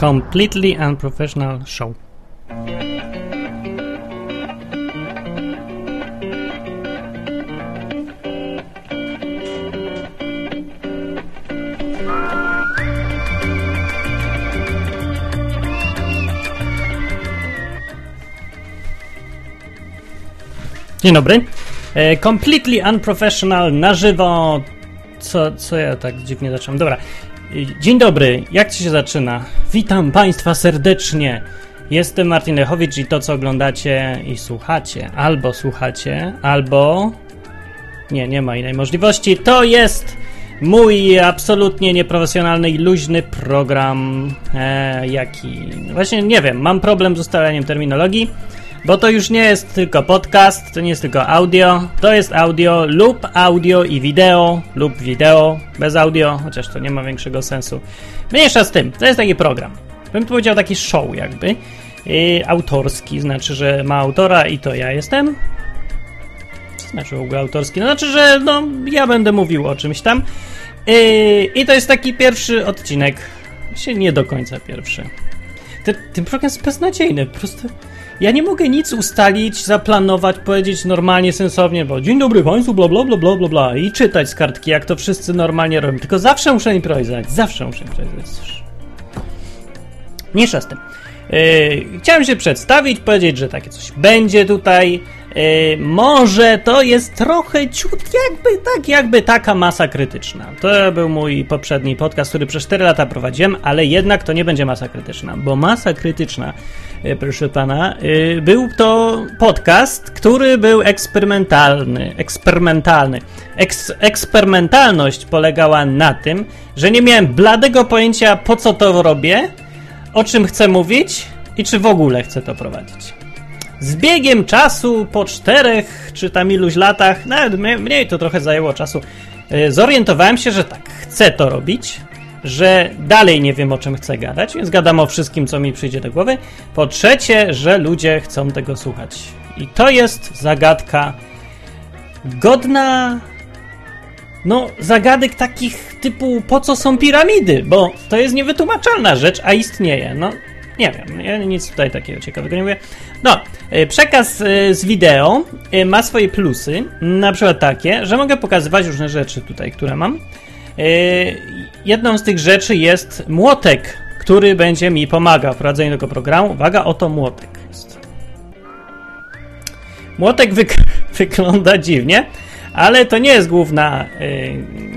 Completely unprofessional show. Dzień dobry. E, completely unprofessional na żywo. Co, co ja tak dziwnie zacząłem? Dobra. Dzień dobry. Jak ci się zaczyna? Witam Państwa serdecznie. Jestem Martin Lechowicz i to, co oglądacie i słuchacie, albo słuchacie, albo. Nie, nie ma innej możliwości. To jest mój absolutnie nieprofesjonalny i luźny program. E, jaki. Właśnie nie wiem, mam problem z ustaleniem terminologii. Bo to już nie jest tylko podcast, to nie jest tylko audio, to jest audio lub audio i wideo, lub wideo bez audio, chociaż to nie ma większego sensu. Mniejsza z tym, to jest taki program. Bym powiedział taki show jakby. Autorski, znaczy, że ma autora i to ja jestem. Znaczy w ogóle autorski? No, znaczy, że no, ja będę mówił o czymś tam. I to jest taki pierwszy odcinek. Się nie do końca pierwszy. Ten, ten program jest beznadziejny, po prostu ja nie mogę nic ustalić, zaplanować, powiedzieć normalnie, sensownie, bo dzień dobry Państwu, bla bla bla bla bla bla i czytać z kartki, jak to wszyscy normalnie robią. Tylko zawsze muszę improwizować, zawsze muszę improwizować. Mniejsza z tym. Yy, chciałem się przedstawić, powiedzieć, że takie coś będzie tutaj. Yy, może to jest trochę ciut, jakby tak, jakby taka masa krytyczna. To był mój poprzedni podcast, który przez 4 lata prowadziłem, ale jednak to nie będzie masa krytyczna, bo masa krytyczna E, proszę pana. E, był to podcast, który był eksperymentalny. Eksperymentalny. Eks eksperymentalność polegała na tym, że nie miałem bladego pojęcia, po co to robię, o czym chcę mówić i czy w ogóle chcę to prowadzić. Z biegiem czasu, po czterech czy tam iluś latach, nawet mniej to trochę zajęło czasu, e, zorientowałem się, że tak, chcę to robić, że dalej nie wiem o czym chcę gadać, więc gadam o wszystkim, co mi przyjdzie do głowy. Po trzecie, że ludzie chcą tego słuchać. I to jest zagadka godna. No, zagadek takich typu po co są piramidy, bo to jest niewytłumaczalna rzecz, a istnieje. No, nie wiem, ja nic tutaj takiego ciekawego nie mówię. No, e, przekaz e, z wideo e, ma swoje plusy, na przykład takie, że mogę pokazywać różne rzeczy tutaj, które mam. Jedną z tych rzeczy jest młotek, który będzie mi pomagał w prowadzeniu tego programu. Uwaga, oto młotek jest. Młotek wyk wygląda dziwnie, ale to nie jest główna,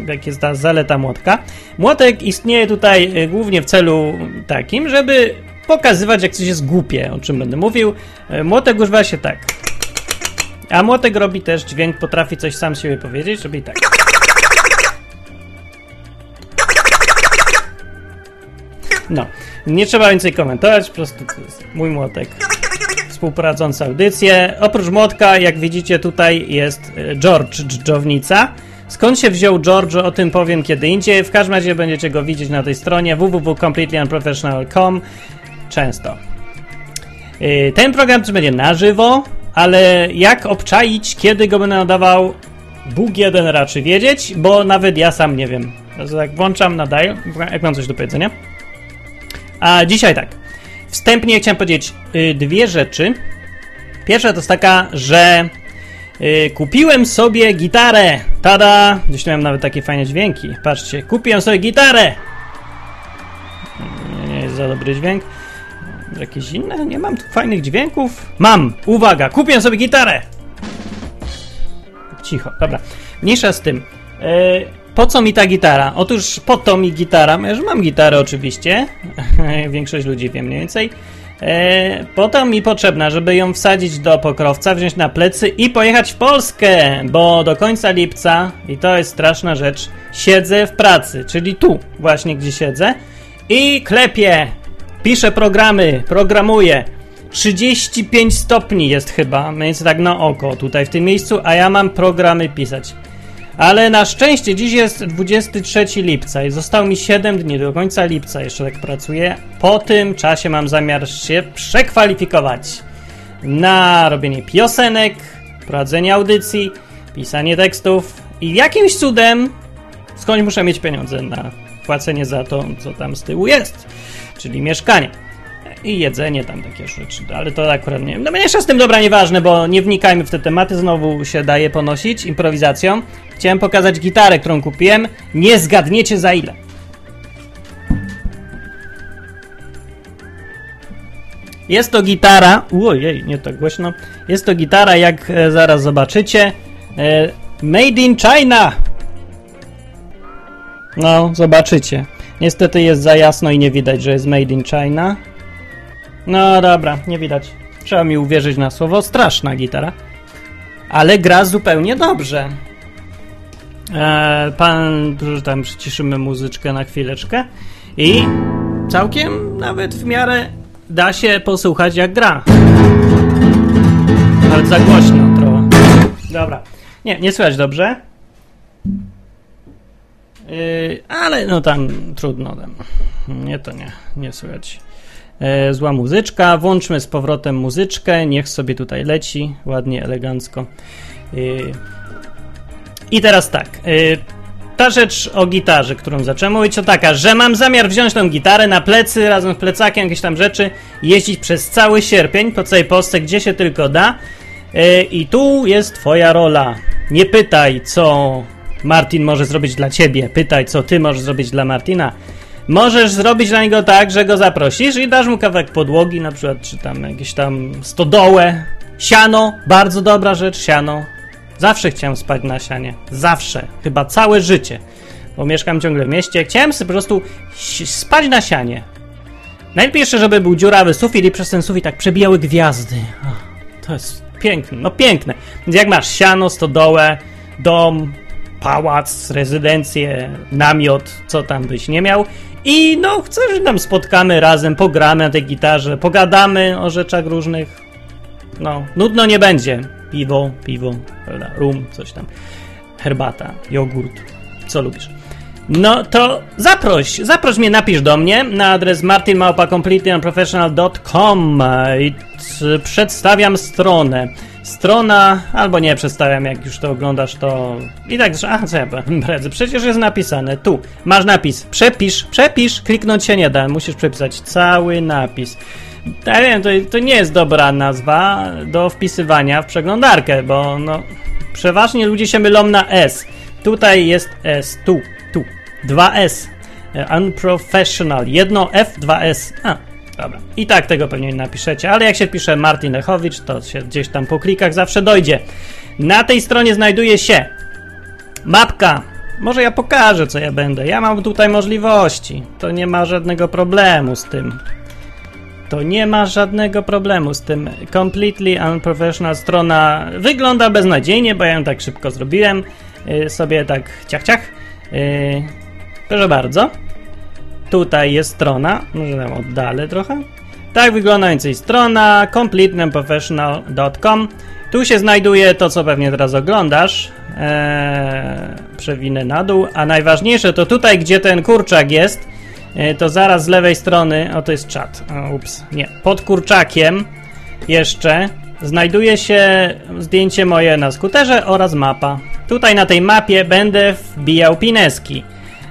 jak jest ta zaleta młotka. Młotek istnieje tutaj głównie w celu takim, żeby pokazywać, jak coś jest głupie, o czym będę mówił. Yy, młotek używa się tak. A młotek robi też dźwięk, potrafi coś sam siebie powiedzieć, robi tak. No, nie trzeba więcej komentować, po prostu to jest mój młotek współprowadzący audycję. Oprócz młotka, jak widzicie tutaj jest e, George Dżdżownica. Skąd się wziął George, o tym powiem kiedy indziej. W każdym razie będziecie go widzieć na tej stronie www.completelyunprofessional.com często. E, ten program też będzie na żywo, ale jak obczaić, kiedy go będę nadawał, Bóg jeden raczy wiedzieć, bo nawet ja sam nie wiem. Jak włączam, nadaję, jak mam coś do powiedzenia. A dzisiaj tak. Wstępnie chciałem powiedzieć y, dwie rzeczy. Pierwsza to jest taka, że y, kupiłem sobie gitarę. Tada! Gdzieś miałem nawet takie fajne dźwięki. Patrzcie, kupiłem sobie gitarę. Nie jest za dobry dźwięk. Jakieś inne? Nie mam tu fajnych dźwięków. Mam! Uwaga! Kupiłem sobie gitarę! Cicho, dobra. Mniejsza z tym. Y, po co mi ta gitara? Otóż po to mi gitara, ja już mam gitarę oczywiście, większość ludzi wie mniej więcej. E, po to mi potrzebna, żeby ją wsadzić do pokrowca, wziąć na plecy i pojechać w Polskę, bo do końca lipca, i to jest straszna rzecz, siedzę w pracy, czyli tu właśnie gdzie siedzę i klepię, piszę programy, programuję. 35 stopni jest chyba, więc tak na oko tutaj w tym miejscu, a ja mam programy pisać. Ale na szczęście dziś jest 23 lipca i zostało mi 7 dni do końca lipca jeszcze tak pracuję. Po tym czasie mam zamiar się przekwalifikować na robienie piosenek, prowadzenie audycji, pisanie tekstów i jakimś cudem skądś muszę mieć pieniądze na płacenie za to, co tam z tyłu jest. czyli mieszkanie. I jedzenie, tam takie rzeczy, ale to akurat nie. No mniejsza z tym dobra, nieważne, bo nie wnikajmy w te tematy, znowu się daje ponosić improwizacją. Chciałem pokazać gitarę, którą kupiłem. Nie zgadniecie za ile. Jest to gitara. Ojej, nie tak głośno. Jest to gitara, jak e, zaraz zobaczycie. E, made in China! No, zobaczycie. Niestety jest za jasno i nie widać, że jest made in China. No dobra, nie widać. Trzeba mi uwierzyć na słowo. Straszna gitara. Ale gra zupełnie dobrze. E, pan, tam przyciszymy muzyczkę na chwileczkę. I całkiem nawet w miarę da się posłuchać jak gra. Nawet za głośno trochę. Dobra. Nie, nie słychać dobrze. Yy, ale no tam trudno. Tam. Nie, to nie, nie słychać. Yy, zła muzyczka. Włączmy z powrotem muzyczkę. Niech sobie tutaj leci. Ładnie, elegancko. Yy. I teraz tak. Ta rzecz o gitarze, którą zacząłem mówić, to taka, że mam zamiar wziąć tą gitarę na plecy razem z plecakiem, jakieś tam rzeczy, jeździć przez cały sierpień po całej Polsce, gdzie się tylko da. I tu jest twoja rola. Nie pytaj, co Martin może zrobić dla ciebie. Pytaj, co ty możesz zrobić dla Martina. Możesz zrobić dla niego tak, że go zaprosisz i dasz mu kawałek podłogi, na przykład, czy tam jakieś tam stodołę, siano, bardzo dobra rzecz, siano. Zawsze chciałem spać na sianie. Zawsze. Chyba całe życie. Bo mieszkam ciągle w mieście. Chciałem sobie po prostu spać na sianie. Najlepiej jeszcze, żeby był dziurawy sufit i przez ten sufit tak przebijały gwiazdy. to jest piękne. No piękne. Więc jak masz siano, stodołę, dom, pałac, rezydencję, namiot, co tam byś nie miał. I no, chcę, że tam spotkamy razem, pogramy na tej gitarze, pogadamy o rzeczach różnych. No, nudno nie będzie. Piwo, piwo, prawda, rum, coś tam. Herbata, jogurt, co lubisz. No to zaproś, zaproś mnie, napisz do mnie na adres martinmałpa.completelyunprofessional.com i przedstawiam stronę strona, albo nie przedstawiam, jak już to oglądasz, to i tak, a co ja bredzę, przecież jest napisane, tu, masz napis, przepisz, przepisz, kliknąć się nie da, musisz przepisać cały napis. Ja wiem, to, to nie jest dobra nazwa do wpisywania w przeglądarkę, bo no, przeważnie ludzie się mylą na S. Tutaj jest S, tu, tu, 2S, unprofessional, jedno F, 2S, a, Dobra. I tak tego pewnie nie napiszecie, ale jak się pisze Martin Lechowicz, to się gdzieś tam po klikach zawsze dojdzie. Na tej stronie znajduje się mapka. Może ja pokażę, co ja będę. Ja mam tutaj możliwości. To nie ma żadnego problemu z tym. To nie ma żadnego problemu z tym. Completely unprofessional strona wygląda beznadziejnie, bo ja ją tak szybko zrobiłem. Yy, sobie tak ciach ciach. Yy, proszę bardzo. Tutaj jest strona, może tam oddalę trochę. Tak wygląda więcej strona completeandprofessional.com. Tu się znajduje to, co pewnie teraz oglądasz. Eee, przewinę na dół. A najważniejsze to tutaj, gdzie ten kurczak jest, e, to zaraz z lewej strony, o to jest czat, ups, nie, pod kurczakiem jeszcze znajduje się zdjęcie moje na skuterze oraz mapa. Tutaj na tej mapie będę wbijał pineski.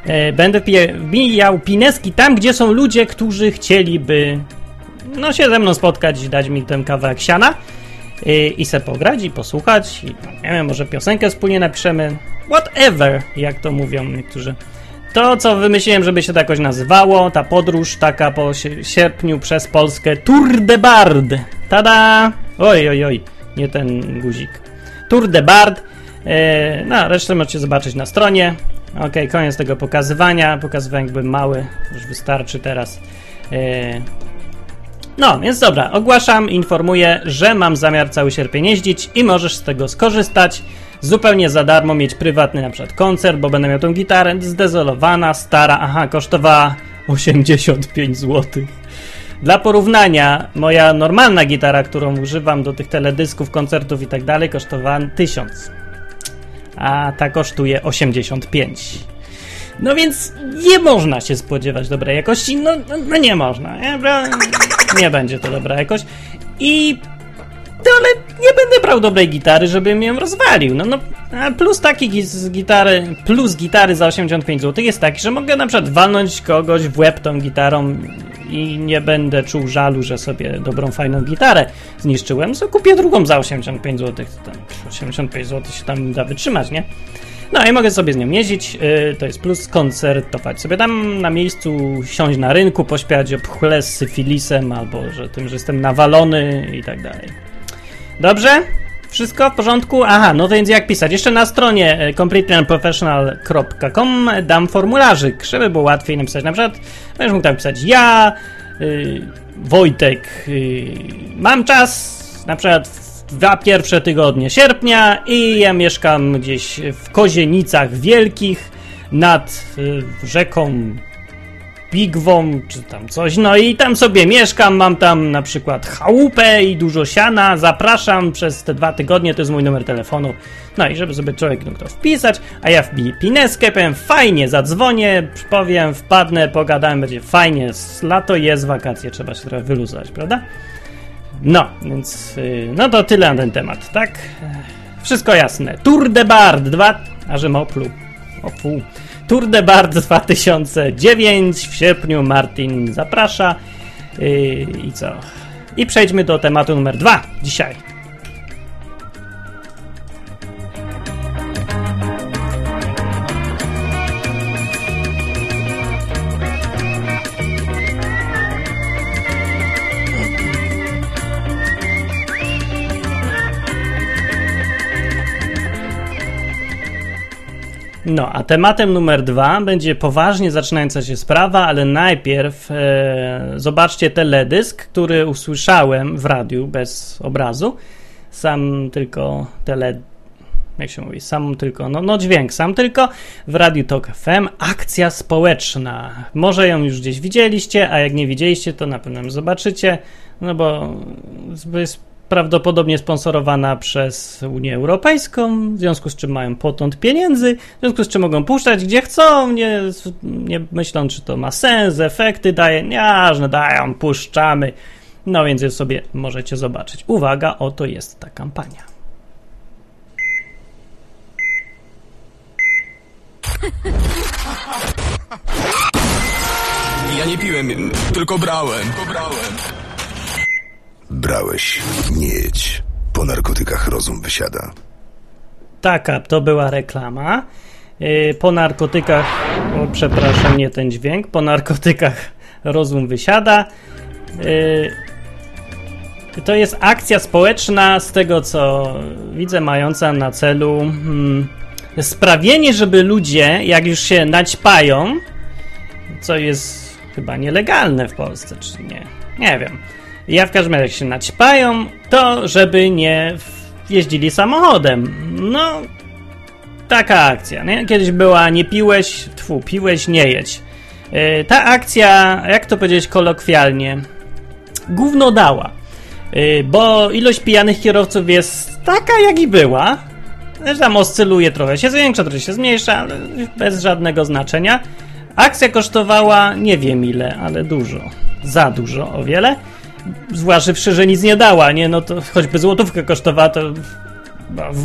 E, będę wbijał pineski tam, gdzie są ludzie, którzy chcieliby no, się ze mną spotkać, dać mi ten kawałek siana i, i se pograć i posłuchać. I, nie wiem, może piosenkę wspólnie napiszemy. Whatever, jak to mówią niektórzy. To, co wymyśliłem, żeby się to jakoś nazywało, ta podróż taka po sierpniu przez Polskę, Tour de Bard. Tada! Oj, oj, oj, nie ten guzik. Tour de Bard. E, no, resztę możecie zobaczyć na stronie. Ok, koniec tego pokazywania. Pokazywałem jakby mały, już wystarczy teraz. Yy. No, więc dobra, ogłaszam, informuję, że mam zamiar cały sierpień jeździć i możesz z tego skorzystać. Zupełnie za darmo mieć prywatny na przykład koncert, bo będę miał tą gitarę zdezolowana, stara, aha, kosztowała 85 zł. Dla porównania, moja normalna gitara, którą używam do tych teledysków, koncertów i tak dalej, kosztowała 1000 a ta kosztuje 85. No więc nie można się spodziewać dobrej jakości, no, no nie można, nie? nie będzie to dobra jakość i no, ale nie będę brał dobrej gitary, żebym ją rozwalił. No, no, plus taki z gitary, plus gitary za 85 zł jest taki, że mogę na przykład walnąć kogoś w łeb tą gitarą i nie będę czuł żalu, że sobie dobrą, fajną gitarę zniszczyłem, to kupię drugą za 85 zł. Tam 85 zł się tam da wytrzymać, nie? No i mogę sobie z nią jeździć, yy, to jest plus, koncertować sobie tam na miejscu, siąść na rynku, pośpiewać o pchle z syfilisem, albo że tym, że jestem nawalony i tak dalej. Dobrze? Wszystko w porządku? Aha, no więc jak pisać? Jeszcze na stronie e, completelyunprofessional.com dam formularzyk, żeby było łatwiej napisać. Na przykład będziesz mógł tam pisać ja, yy, Wojtek, yy, mam czas, na przykład dwa pierwsze tygodnie sierpnia i ja mieszkam gdzieś w Kozienicach Wielkich nad yy, rzeką Pigwą, czy tam coś, no i tam sobie mieszkam, mam tam na przykład chałupę i dużo siana, zapraszam przez te dwa tygodnie, to jest mój numer telefonu, no i żeby sobie człowiek mógł to wpisać, a ja wbiję pineskę, powiem fajnie, zadzwonię, powiem, wpadnę, pogadałem, będzie fajnie, lato jest, wakacje, trzeba się trochę wyluzować, prawda? No, więc, yy, no to tyle na ten temat, tak? Wszystko jasne. Tour de Bard 2, a że moplu, opu. Tour de Bard 2009 w sierpniu Martin zaprasza. Yy, I co? I przejdźmy do tematu numer dwa dzisiaj. No, a tematem numer dwa będzie poważnie zaczynająca się sprawa, ale najpierw e, zobaczcie teledysk, który usłyszałem w radiu bez obrazu. Sam tylko tele. Jak się mówi? Sam tylko. No, no dźwięk, sam tylko w Radiu Talk FM. Akcja społeczna. Może ją już gdzieś widzieliście, a jak nie widzieliście, to na pewno zobaczycie. No bo jest prawdopodobnie sponsorowana przez Unię Europejską, w związku z czym mają potąd pieniędzy, w związku z czym mogą puszczać gdzie chcą, nie, nie myślą, czy to ma sens, efekty daje, nieważne, dają, puszczamy. No więc sobie możecie zobaczyć. Uwaga, oto jest ta kampania. Ja nie piłem, tylko brałem. Tylko brałem. Brałeś, nie jedź. Po narkotykach rozum wysiada. Taka to była reklama. Yy, po narkotykach, o, przepraszam, nie ten dźwięk, po narkotykach rozum wysiada. Yy, to jest akcja społeczna, z tego co widzę, mająca na celu hmm, sprawienie, żeby ludzie, jak już się naćpają, co jest chyba nielegalne w Polsce, czy nie? Nie wiem ja w każdym razie się naćpają, to żeby nie jeździli samochodem. No, taka akcja, nie? Kiedyś była nie piłeś, tfu, piłeś, nie jedź. Yy, ta akcja, jak to powiedzieć kolokwialnie, gówno dała. Yy, bo ilość pijanych kierowców jest taka, jak i była. Tam oscyluje trochę się zwiększa, trochę się zmniejsza, ale bez żadnego znaczenia. Akcja kosztowała nie wiem ile, ale dużo. Za dużo, o wiele zważywszy, że nic nie dała, nie? No to choćby złotówkę kosztowała, to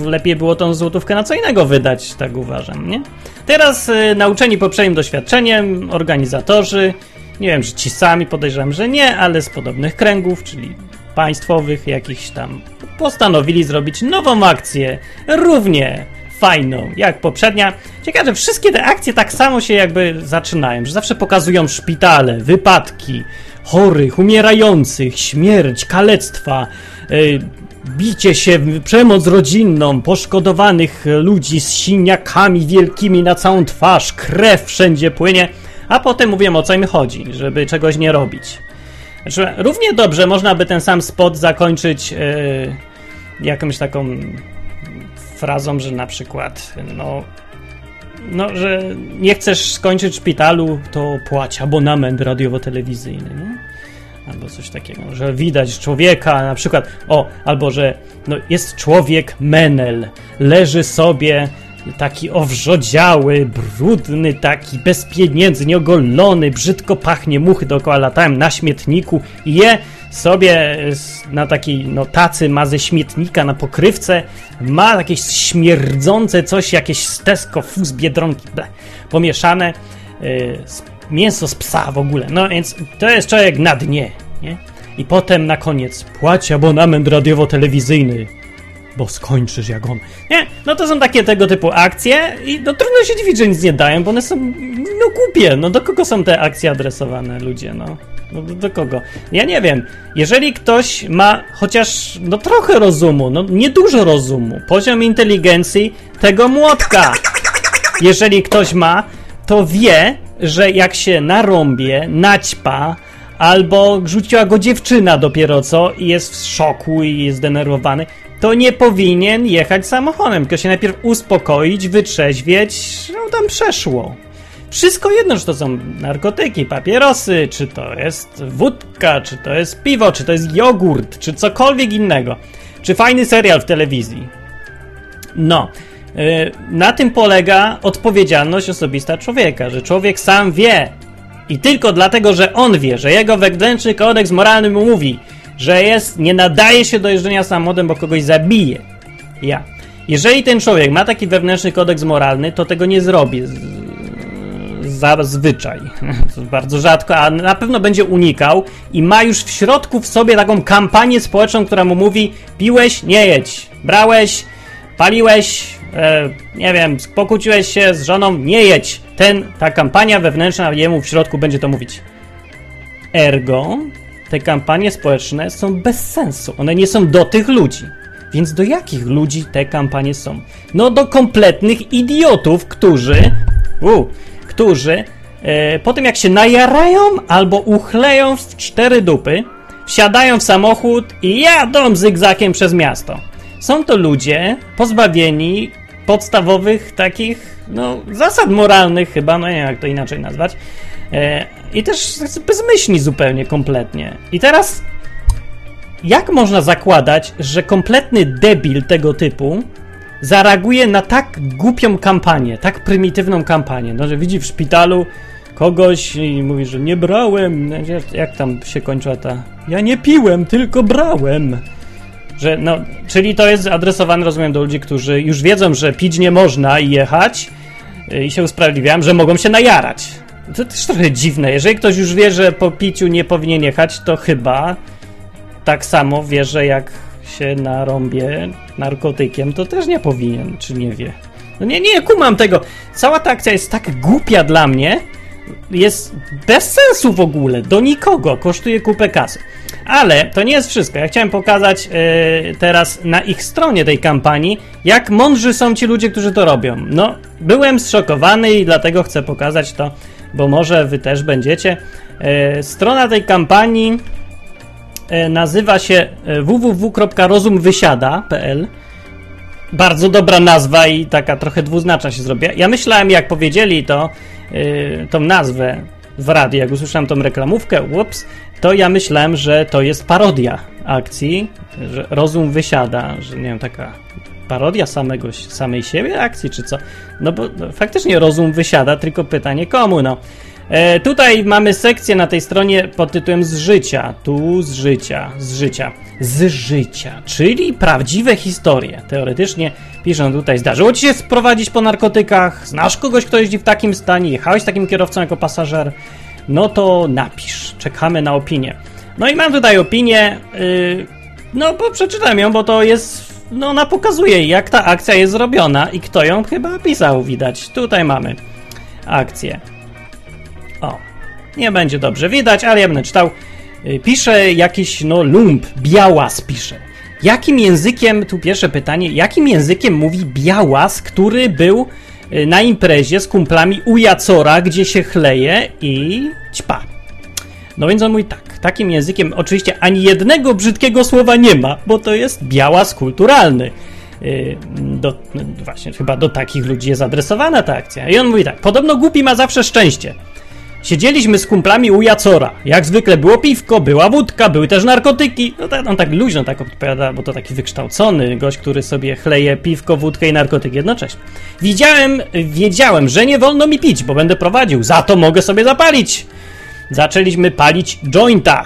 lepiej było tą złotówkę na co innego wydać, tak uważam, nie? Teraz y, nauczeni poprzednim doświadczeniem, organizatorzy, nie wiem, czy ci sami, podejrzewam, że nie, ale z podobnych kręgów, czyli państwowych jakichś tam, postanowili zrobić nową akcję, równie fajną jak poprzednia. Ciekawe, że wszystkie te akcje tak samo się jakby zaczynają, że zawsze pokazują szpitale, wypadki, chorych, umierających, śmierć, kalectwa, yy, bicie się, przemoc rodzinną, poszkodowanych ludzi z siniakami wielkimi na całą twarz, krew wszędzie płynie, a potem mówię o co im chodzi, żeby czegoś nie robić. Znaczy, równie dobrze można by ten sam spot zakończyć yy, jakąś taką frazą, że na przykład, no, no, że nie chcesz skończyć w szpitalu, to płać abonament radiowo-telewizyjny, nie? Albo coś takiego, że widać człowieka, na przykład, o, albo że no, jest człowiek menel, leży sobie taki owrzodziały, brudny, taki bez pieniędzy, nieogolony, brzydko pachnie, muchy dookoła latają na śmietniku i je sobie na takiej no, tacy ma ze śmietnika na pokrywce, ma jakieś śmierdzące coś, jakieś stesko, fuz, biedronki, ble, pomieszane, yy, mięso z psa w ogóle. No więc to jest człowiek na dnie, nie? I potem na koniec płać abonament radiowo-telewizyjny, bo skończysz jak on. Nie, no to są takie tego typu akcje i no trudno się dziwić, że nic nie dają, bo one są no głupie. No do kogo są te akcje adresowane, ludzie, no? No do, do kogo? Ja nie wiem. Jeżeli ktoś ma chociaż no trochę rozumu, no niedużo rozumu, poziom inteligencji tego młotka. Jeżeli ktoś ma, to wie, że jak się narąbie, naćpa, albo rzuciła go dziewczyna dopiero co i jest w szoku i jest zdenerwowany, to nie powinien jechać samochodem, tylko się najpierw uspokoić, wytrzeźwieć, no tam przeszło. Wszystko jedno, czy to są narkotyki, papierosy, czy to jest wódka, czy to jest piwo, czy to jest jogurt, czy cokolwiek innego. Czy fajny serial w telewizji. No, yy, na tym polega odpowiedzialność osobista człowieka, że człowiek sam wie i tylko dlatego, że on wie, że jego wewnętrzny kodeks moralny mu mówi, że jest, nie nadaje się do jeżdżenia samochodem, bo kogoś zabije. Ja. Jeżeli ten człowiek ma taki wewnętrzny kodeks moralny, to tego nie zrobi zazwyczaj. Bardzo rzadko, a na pewno będzie unikał i ma już w środku w sobie taką kampanię społeczną, która mu mówi: piłeś, nie jedź, brałeś, paliłeś, e, nie wiem, pokłóciłeś się z żoną, nie jedź. Ten, ta kampania wewnętrzna jemu w środku będzie to mówić. Ergo, te kampanie społeczne są bez sensu. One nie są do tych ludzi. Więc do jakich ludzi te kampanie są? No do kompletnych idiotów, którzy. Uh, którzy e, po tym jak się najarają albo uchleją w cztery dupy, wsiadają w samochód i jadą zygzakiem przez miasto. Są to ludzie pozbawieni podstawowych takich, no, zasad moralnych chyba, no nie wiem jak to inaczej nazwać. E, I też bezmyślni zupełnie, kompletnie. I teraz, jak można zakładać, że kompletny debil tego typu zareaguje na tak głupią kampanię, tak prymitywną kampanię, no, że widzi w szpitalu kogoś i mówi, że nie brałem, jak tam się kończyła ta, ja nie piłem, tylko brałem. Że, no, czyli to jest adresowane, rozumiem, do ludzi, którzy już wiedzą, że pić nie można i jechać y, i się usprawiedliwiam, że mogą się najarać. To też trochę dziwne. Jeżeli ktoś już wie, że po piciu nie powinien jechać, to chyba tak samo wie, że jak się narąbie narkotykiem, to też nie powinien, czy nie wie. No nie, nie, kumam tego. Cała ta akcja jest tak głupia dla mnie, jest bez sensu w ogóle, do nikogo, kosztuje kupę kasy. Ale to nie jest wszystko. Ja chciałem pokazać yy, teraz na ich stronie tej kampanii, jak mądrzy są ci ludzie, którzy to robią. No, byłem zszokowany i dlatego chcę pokazać to, bo może wy też będziecie. Yy, strona tej kampanii E, nazywa się www.rozumwysiada.pl Bardzo dobra nazwa i taka trochę dwuznaczna się zrobiła. Ja myślałem, jak powiedzieli to, yy, tą nazwę w radiu, jak usłyszałem tą reklamówkę, ups, to ja myślałem, że to jest parodia akcji, że rozum wysiada, że nie wiem, taka parodia samego, samej siebie akcji, czy co? No bo no, faktycznie rozum wysiada, tylko pytanie komu, no. E, tutaj mamy sekcję na tej stronie pod tytułem z życia. Tu z życia, z życia, z życia, czyli prawdziwe historie. Teoretycznie piszą tutaj, zdarzyło ci się sprowadzić po narkotykach, znasz kogoś, kto jeździ w takim stanie, jechałeś takim kierowcą jako pasażer, no to napisz, czekamy na opinię. No i mam tutaj opinię, yy, no bo przeczytam ją, bo to jest, no ona pokazuje jak ta akcja jest zrobiona i kto ją chyba pisał, widać. Tutaj mamy akcję. O, nie będzie dobrze widać, ale ja będę czytał. Y, pisze jakiś, no, lump, białas pisze. Jakim językiem, tu pierwsze pytanie, jakim językiem mówi białas, który był y, na imprezie z kumplami u Jacora, gdzie się chleje i ćpa. No więc on mówi tak, takim językiem oczywiście ani jednego brzydkiego słowa nie ma, bo to jest białas kulturalny. Y, do, no właśnie, chyba do takich ludzi jest adresowana ta akcja. I on mówi tak, podobno głupi ma zawsze szczęście. Siedzieliśmy z kumplami u Jacora. Jak zwykle było piwko, była wódka, były też narkotyki. No tak, on tak luźno tak odpowiada, bo to taki wykształcony gość, który sobie chleje piwko, wódkę i narkotyki jednocześnie. Widziałem, wiedziałem, że nie wolno mi pić, bo będę prowadził, za to mogę sobie zapalić. Zaczęliśmy palić jointa.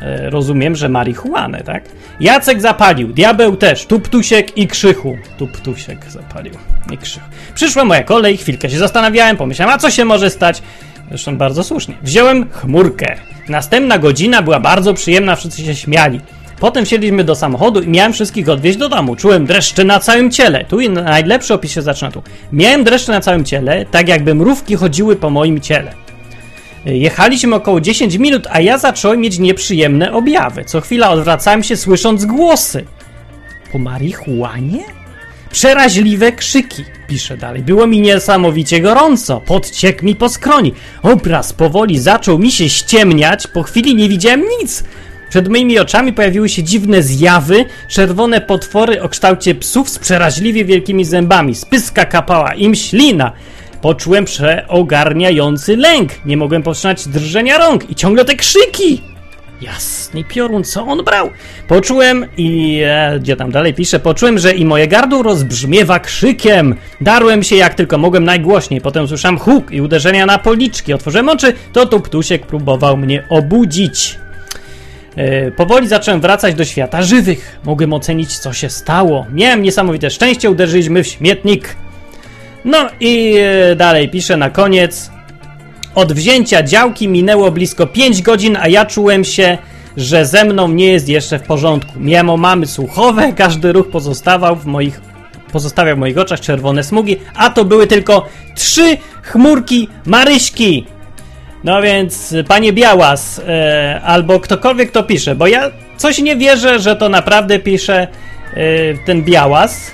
E, rozumiem, że marihuanę, tak? Jacek zapalił, diabeł też, tuptusiek i krzychu. Tuptusiek zapalił i krzychu. Przyszła moja kolej, chwilkę się zastanawiałem, pomyślałem, a co się może stać? Zresztą bardzo słusznie. Wziąłem chmurkę. Następna godzina była bardzo przyjemna, wszyscy się śmiali. Potem wsiedliśmy do samochodu i miałem wszystkich odwieźć do domu. Czułem dreszcze na całym ciele. Tu i najlepszy opis się zaczyna tu. Miałem dreszcze na całym ciele, tak jakby mrówki chodziły po moim ciele. Jechaliśmy około 10 minut, a ja zacząłem mieć nieprzyjemne objawy. Co chwila odwracałem się słysząc głosy. Po marihuanie? Przeraźliwe krzyki, pisze dalej. Było mi niesamowicie gorąco, podciekł mi po skroni. Obraz powoli zaczął mi się ściemniać, po chwili nie widziałem nic. Przed moimi oczami pojawiły się dziwne zjawy, czerwone potwory o kształcie psów z przeraźliwie wielkimi zębami. Spyska kapała im ślina. Poczułem przeogarniający lęk. Nie mogłem powstrzymać drżenia rąk i ciągle te krzyki. Jasny piorun, co on brał? Poczułem i... E, gdzie tam dalej pisze? Poczułem, że i moje gardło rozbrzmiewa krzykiem. Darłem się jak tylko mogłem najgłośniej. Potem usłyszałem huk i uderzenia na policzki. Otworzyłem oczy, to tu ptusiek próbował mnie obudzić. E, powoli zacząłem wracać do świata żywych. Mogłem ocenić, co się stało. Miałem niesamowite szczęście, uderzyliśmy w śmietnik. No i e, dalej pisze na koniec. Od wzięcia działki minęło blisko 5 godzin, a ja czułem się, że ze mną nie jest jeszcze w porządku. Miałem omamy słuchowe, każdy ruch pozostawał w moich, pozostawiał w moich oczach czerwone smugi, a to były tylko trzy chmurki Maryśki. No więc, panie Białas, e, albo ktokolwiek to pisze, bo ja coś nie wierzę, że to naprawdę pisze e, ten Białas,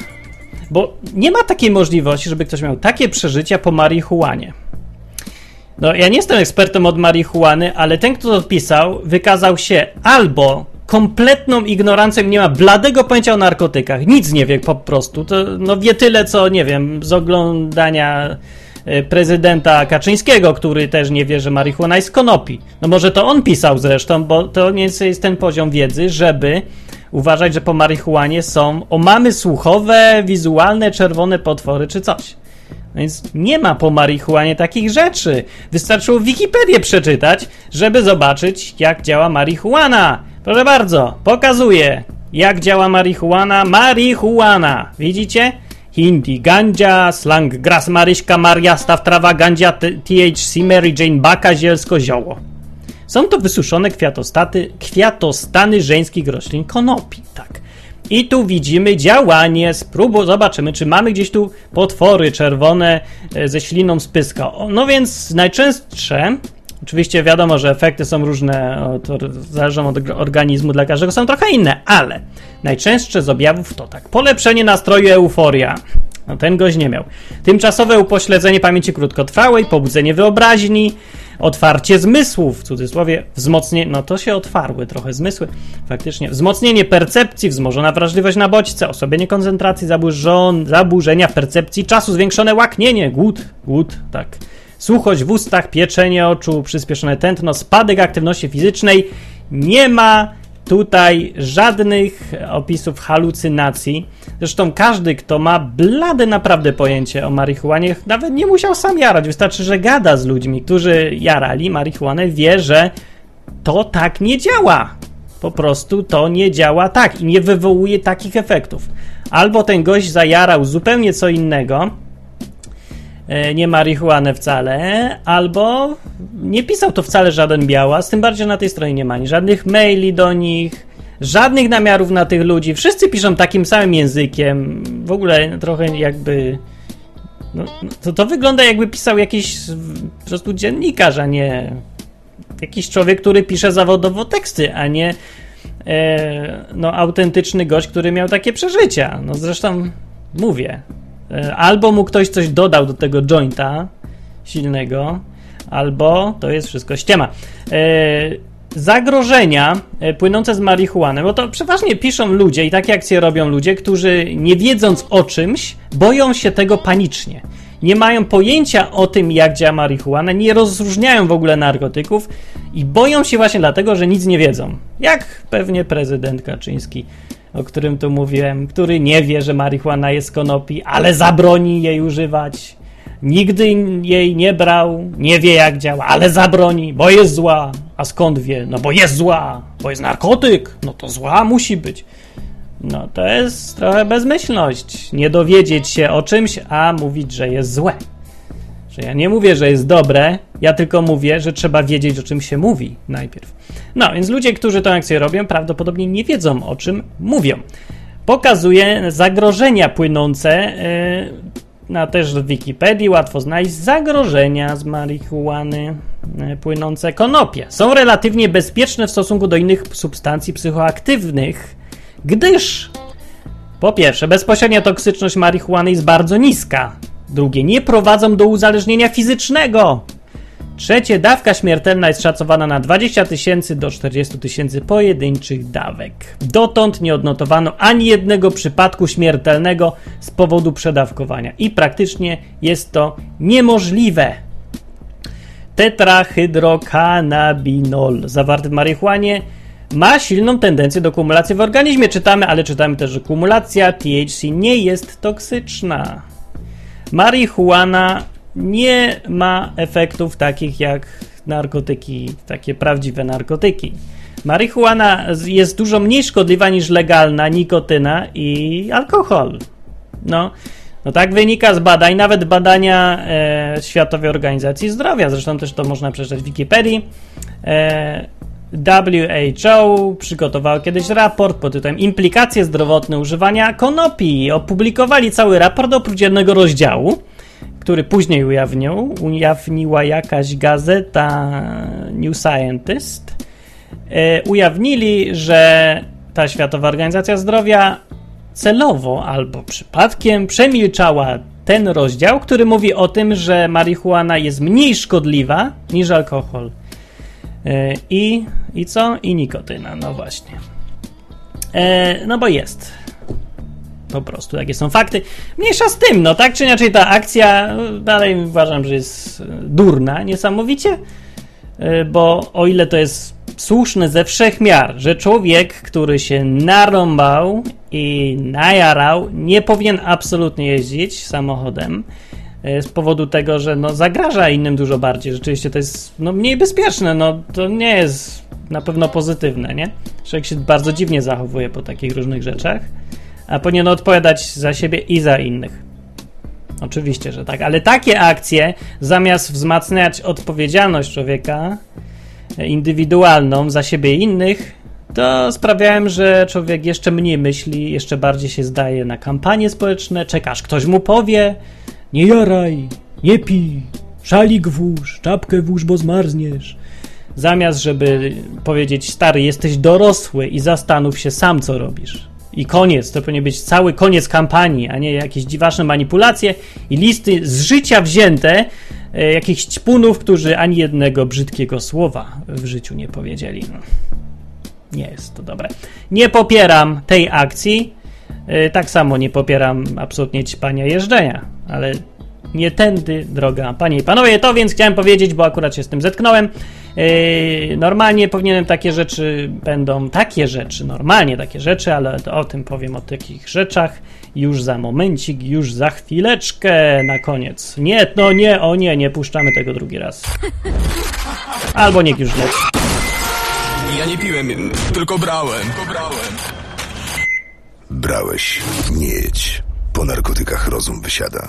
bo nie ma takiej możliwości, żeby ktoś miał takie przeżycia po marihuanie. No, ja nie jestem ekspertem od marihuany, ale ten, kto to pisał, wykazał się albo kompletną ignorancją, nie ma bladego pojęcia o narkotykach, nic nie wie po prostu. To, no wie tyle, co nie wiem, z oglądania e, prezydenta Kaczyńskiego, który też nie wie, że marihuana jest konopi. No może to on pisał zresztą, bo to nie jest ten poziom wiedzy, żeby uważać, że po marihuanie są omamy słuchowe, wizualne, czerwone potwory czy coś. Więc nie ma po marihuanie takich rzeczy. Wystarczyło Wikipedię przeczytać, żeby zobaczyć, jak działa marihuana. Proszę bardzo, pokazuję, jak działa marihuana. Marihuana. Widzicie? Hindi ganja, slang gras maryśka, maria, staw trawa, gandzia, THC, Mary Jane, baka, zielsko, zioło. Są to wysuszone kwiatostaty, kwiatostany żeńskich roślin konopi, tak. I tu widzimy działanie. Spróbuj, zobaczymy, czy mamy gdzieś tu potwory czerwone e, ze śliną spyska. No więc najczęstsze, oczywiście wiadomo, że efekty są różne, to zależą od organizmu, dla każdego są trochę inne, ale najczęstsze z objawów to tak. Polepszenie nastroju, euforia. No ten gość nie miał. Tymczasowe upośledzenie pamięci krótkotrwałej, pobudzenie wyobraźni, otwarcie zmysłów, w cudzysłowie, wzmocnienie, no to się otwarły trochę zmysły, faktycznie, wzmocnienie percepcji, wzmożona wrażliwość na bodźce, osłabienie koncentracji, zaburzon, zaburzenia percepcji czasu, zwiększone łaknienie, głód, głód, tak, suchość w ustach, pieczenie oczu, przyspieszone tętno, spadek aktywności fizycznej, nie ma tutaj żadnych opisów halucynacji. Zresztą każdy, kto ma blade naprawdę pojęcie o marihuanie, nawet nie musiał sam jarać. Wystarczy, że gada z ludźmi, którzy jarali marihuanę, wie, że to tak nie działa. Po prostu to nie działa tak i nie wywołuje takich efektów. Albo ten gość zajarał zupełnie co innego, nie marihuanę wcale, albo nie pisał to wcale żaden białas, tym bardziej na tej stronie nie ma ani żadnych maili do nich, żadnych namiarów na tych ludzi. Wszyscy piszą takim samym językiem, w ogóle trochę jakby. No, to, to wygląda jakby pisał jakiś po prostu dziennikarz, a nie jakiś człowiek, który pisze zawodowo teksty, a nie e, no, autentyczny gość, który miał takie przeżycia. No zresztą mówię, E, albo mu ktoś coś dodał do tego jointa silnego, albo to jest wszystko ściema. E, zagrożenia e, płynące z marihuany, bo to przeważnie piszą ludzie i takie akcje robią ludzie, którzy nie wiedząc o czymś, boją się tego panicznie. Nie mają pojęcia o tym, jak działa marihuana, nie rozróżniają w ogóle narkotyków i boją się właśnie dlatego, że nic nie wiedzą. Jak pewnie prezydent Kaczyński o którym tu mówiłem, który nie wie, że marihuana jest konopi, ale zabroni jej używać. Nigdy jej nie brał, nie wie jak działa, ale zabroni, bo jest zła. A skąd wie? No bo jest zła, bo jest narkotyk, no to zła musi być. No to jest trochę bezmyślność. Nie dowiedzieć się o czymś, a mówić, że jest złe. Że ja nie mówię, że jest dobre, ja tylko mówię, że trzeba wiedzieć, o czym się mówi najpierw. No, więc ludzie, którzy tę akcję robią, prawdopodobnie nie wiedzą, o czym mówią. Pokazuje zagrożenia płynące, yy, na też w Wikipedii łatwo znaleźć zagrożenia z marihuany yy, płynące konopie. Są relatywnie bezpieczne w stosunku do innych substancji psychoaktywnych, gdyż po pierwsze, bezpośrednia toksyczność marihuany jest bardzo niska. Drugie, nie prowadzą do uzależnienia fizycznego. Trzecie, dawka śmiertelna jest szacowana na 20 tysięcy do 40 tysięcy pojedynczych dawek. Dotąd nie odnotowano ani jednego przypadku śmiertelnego z powodu przedawkowania i praktycznie jest to niemożliwe. Tetrahydrokannabinol zawarty w marihuanie ma silną tendencję do kumulacji w organizmie. Czytamy, ale czytamy też, że kumulacja THC nie jest toksyczna. Marihuana nie ma efektów takich jak narkotyki, takie prawdziwe narkotyki. Marihuana jest dużo mniej szkodliwa niż legalna nikotyna i alkohol. No, no tak wynika z badań, nawet badania e, Światowej Organizacji Zdrowia, zresztą też to można przeczytać w Wikipedii. E, WHO przygotowało kiedyś raport pod tytułem Implikacje zdrowotne używania konopi. Opublikowali cały raport oprócz jednego rozdziału, który później ujawnił, ujawniła jakaś gazeta New Scientist. E, ujawnili, że ta Światowa Organizacja Zdrowia celowo albo przypadkiem przemilczała ten rozdział, który mówi o tym, że marihuana jest mniej szkodliwa niż alkohol. E, I, I co? I nikotyna, no właśnie. E, no bo jest. Po prostu, takie są fakty. Mniejsza z tym, no tak czy inaczej ta akcja dalej uważam, że jest e, durna niesamowicie, bo o ile to jest słuszne ze wszech miar, że człowiek, który się narąbał i najarał, nie powinien absolutnie jeździć samochodem, E, z powodu tego, że no, zagraża innym dużo bardziej. Rzeczywiście to jest no, mniej bezpieczne, no to nie jest na pewno pozytywne, nie? Człowiek się bardzo dziwnie zachowuje po takich różnych rzeczach, a powinien odpowiadać za siebie i za innych. Oczywiście, że tak, ale takie akcje zamiast wzmacniać odpowiedzialność człowieka e, indywidualną za siebie i innych, to sprawiałem, że człowiek jeszcze mniej myśli, jeszcze bardziej się zdaje na kampanie społeczne, czekasz, ktoś mu powie, nie jaraj, nie pij, szalik włóż, czapkę włóż, bo zmarzniesz. Zamiast, żeby powiedzieć, stary, jesteś dorosły i zastanów się sam, co robisz. I koniec, to powinien być cały koniec kampanii, a nie jakieś dziwaczne manipulacje i listy z życia wzięte e, jakichś ćpunów, którzy ani jednego brzydkiego słowa w życiu nie powiedzieli. Nie jest to dobre. Nie popieram tej akcji. E, tak samo nie popieram absolutnie ćpania jeżdżenia ale nie tędy droga. Panie i panowie, to więc chciałem powiedzieć, bo akurat się z tym zetknąłem. Yy, normalnie powinienem takie rzeczy będą, takie rzeczy, normalnie takie rzeczy, ale o tym powiem o takich rzeczach już za momencik, już za chwileczkę na koniec. Nie, no nie, o nie, nie puszczamy tego drugi raz. Albo niech już leci. Ja nie piłem, tylko brałem, tylko brałem. Brałeś, nie jedź. Po narkotykach rozum wysiada.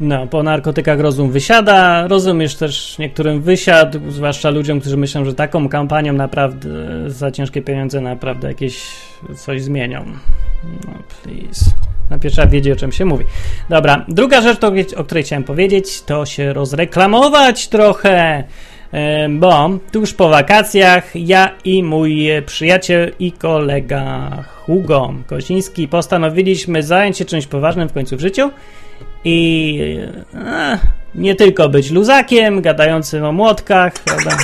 No, po narkotykach rozum wysiada. Rozum już też niektórym wysiadł, zwłaszcza ludziom, którzy myślą, że taką kampanią naprawdę za ciężkie pieniądze naprawdę jakieś coś zmienią. No, please. Najpierw trzeba wiedzieć, o czym się mówi. Dobra, druga rzecz, o której chciałem powiedzieć, to się rozreklamować trochę bo tuż po wakacjach ja i mój przyjaciel i kolega Hugo Koziński postanowiliśmy zająć się czymś poważnym w końcu w życiu i e, nie tylko być luzakiem, gadającym o młotkach, prawda?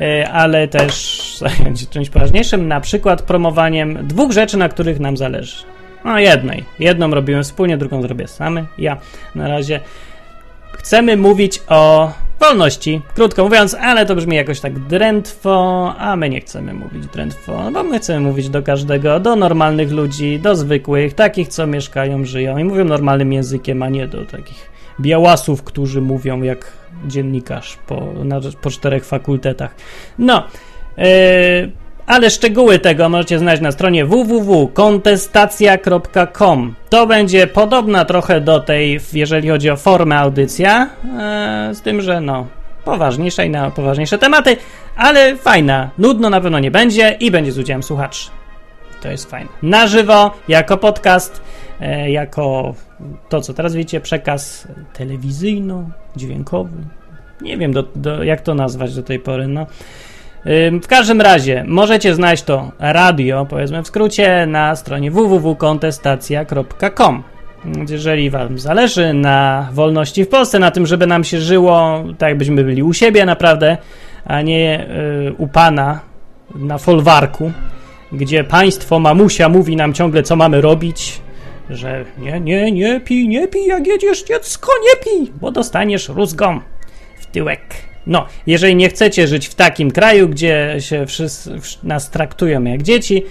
E, ale też zająć się czymś poważniejszym, na przykład promowaniem dwóch rzeczy, na których nam zależy. No jednej. Jedną robiłem wspólnie, drugą zrobię samy. Ja na razie chcemy mówić o wolności. Krótko mówiąc, ale to brzmi jakoś tak drętwo, a my nie chcemy mówić drętwo, bo my chcemy mówić do każdego, do normalnych ludzi, do zwykłych, takich, co mieszkają, żyją i mówią normalnym językiem, a nie do takich białasów, którzy mówią jak dziennikarz po, na, po czterech fakultetach. No, yy, Ale szczegóły tego możecie znaleźć na stronie www.kontestacja.com. To będzie podobna trochę do tej, jeżeli chodzi o formę audycja, e, z tym, że no, poważniejsza i na poważniejsze tematy, ale fajna. Nudno na pewno nie będzie i będzie z udziałem słuchaczy. To jest fajne. Na żywo, jako podcast, e, jako to, co teraz wiecie, przekaz telewizyjno-dźwiękowy. Nie wiem, do, do, jak to nazwać do tej pory. No. W każdym razie możecie znaleźć to radio, powiedzmy w skrócie, na stronie www.kontestacja.com. Jeżeli Wam zależy na wolności w Polsce, na tym, żeby nam się żyło tak, jakbyśmy byli u siebie naprawdę, a nie y, u Pana na folwarku, gdzie państwo mamusia mówi nam ciągle, co mamy robić, że nie, nie, nie pij, nie pij, jak jedziesz dziecko, nie pij, bo dostaniesz rózgą w tyłek. No, jeżeli nie chcecie żyć w takim kraju, gdzie się wszyscy wsz- nas traktują jak dzieci,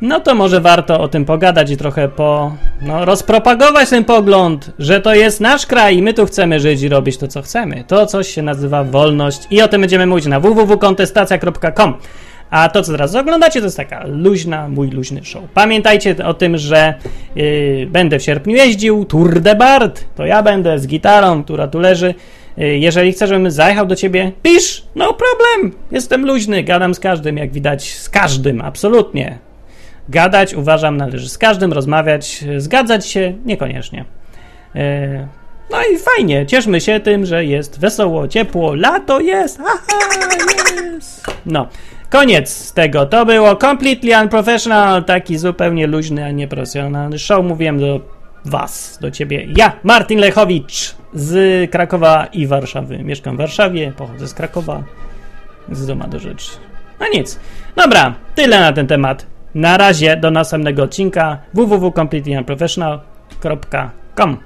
no to może warto o tym pogadać i trochę po, no, rozpropagować ten pogląd, że to jest nasz kraj i my tu chcemy żyć i robić to, co chcemy. To coś się nazywa wolność i o tym będziemy mówić na www.kontestacja.com. A to, co teraz oglądacie, to jest taka luźna, mój luźny show. Pamiętajcie o tym, że yy, będę w sierpniu jeździł, Tour de Bart, to ja będę z gitarą, która tu leży. Yy, jeżeli chcesz, żebym zajechał do ciebie, pisz, no problem, jestem luźny, gadam z każdym, jak widać, z każdym, absolutnie. Gadać, uważam, należy z każdym, rozmawiać, zgadzać się, niekoniecznie. Yy, no i fajnie, cieszmy się tym, że jest wesoło, ciepło, lato jest, aha, jest. No, koniec tego. To było completely unprofessional, taki zupełnie luźny, a nieprofesjonalny show. Mówiłem do was, do ciebie. Ja, Martin Lechowicz z Krakowa i Warszawy. Mieszkam w Warszawie, pochodzę z Krakowa. Z doma do rzeczy. No nic. Dobra, tyle na ten temat. Na razie, do następnego odcinka www.completelyunprofessional.com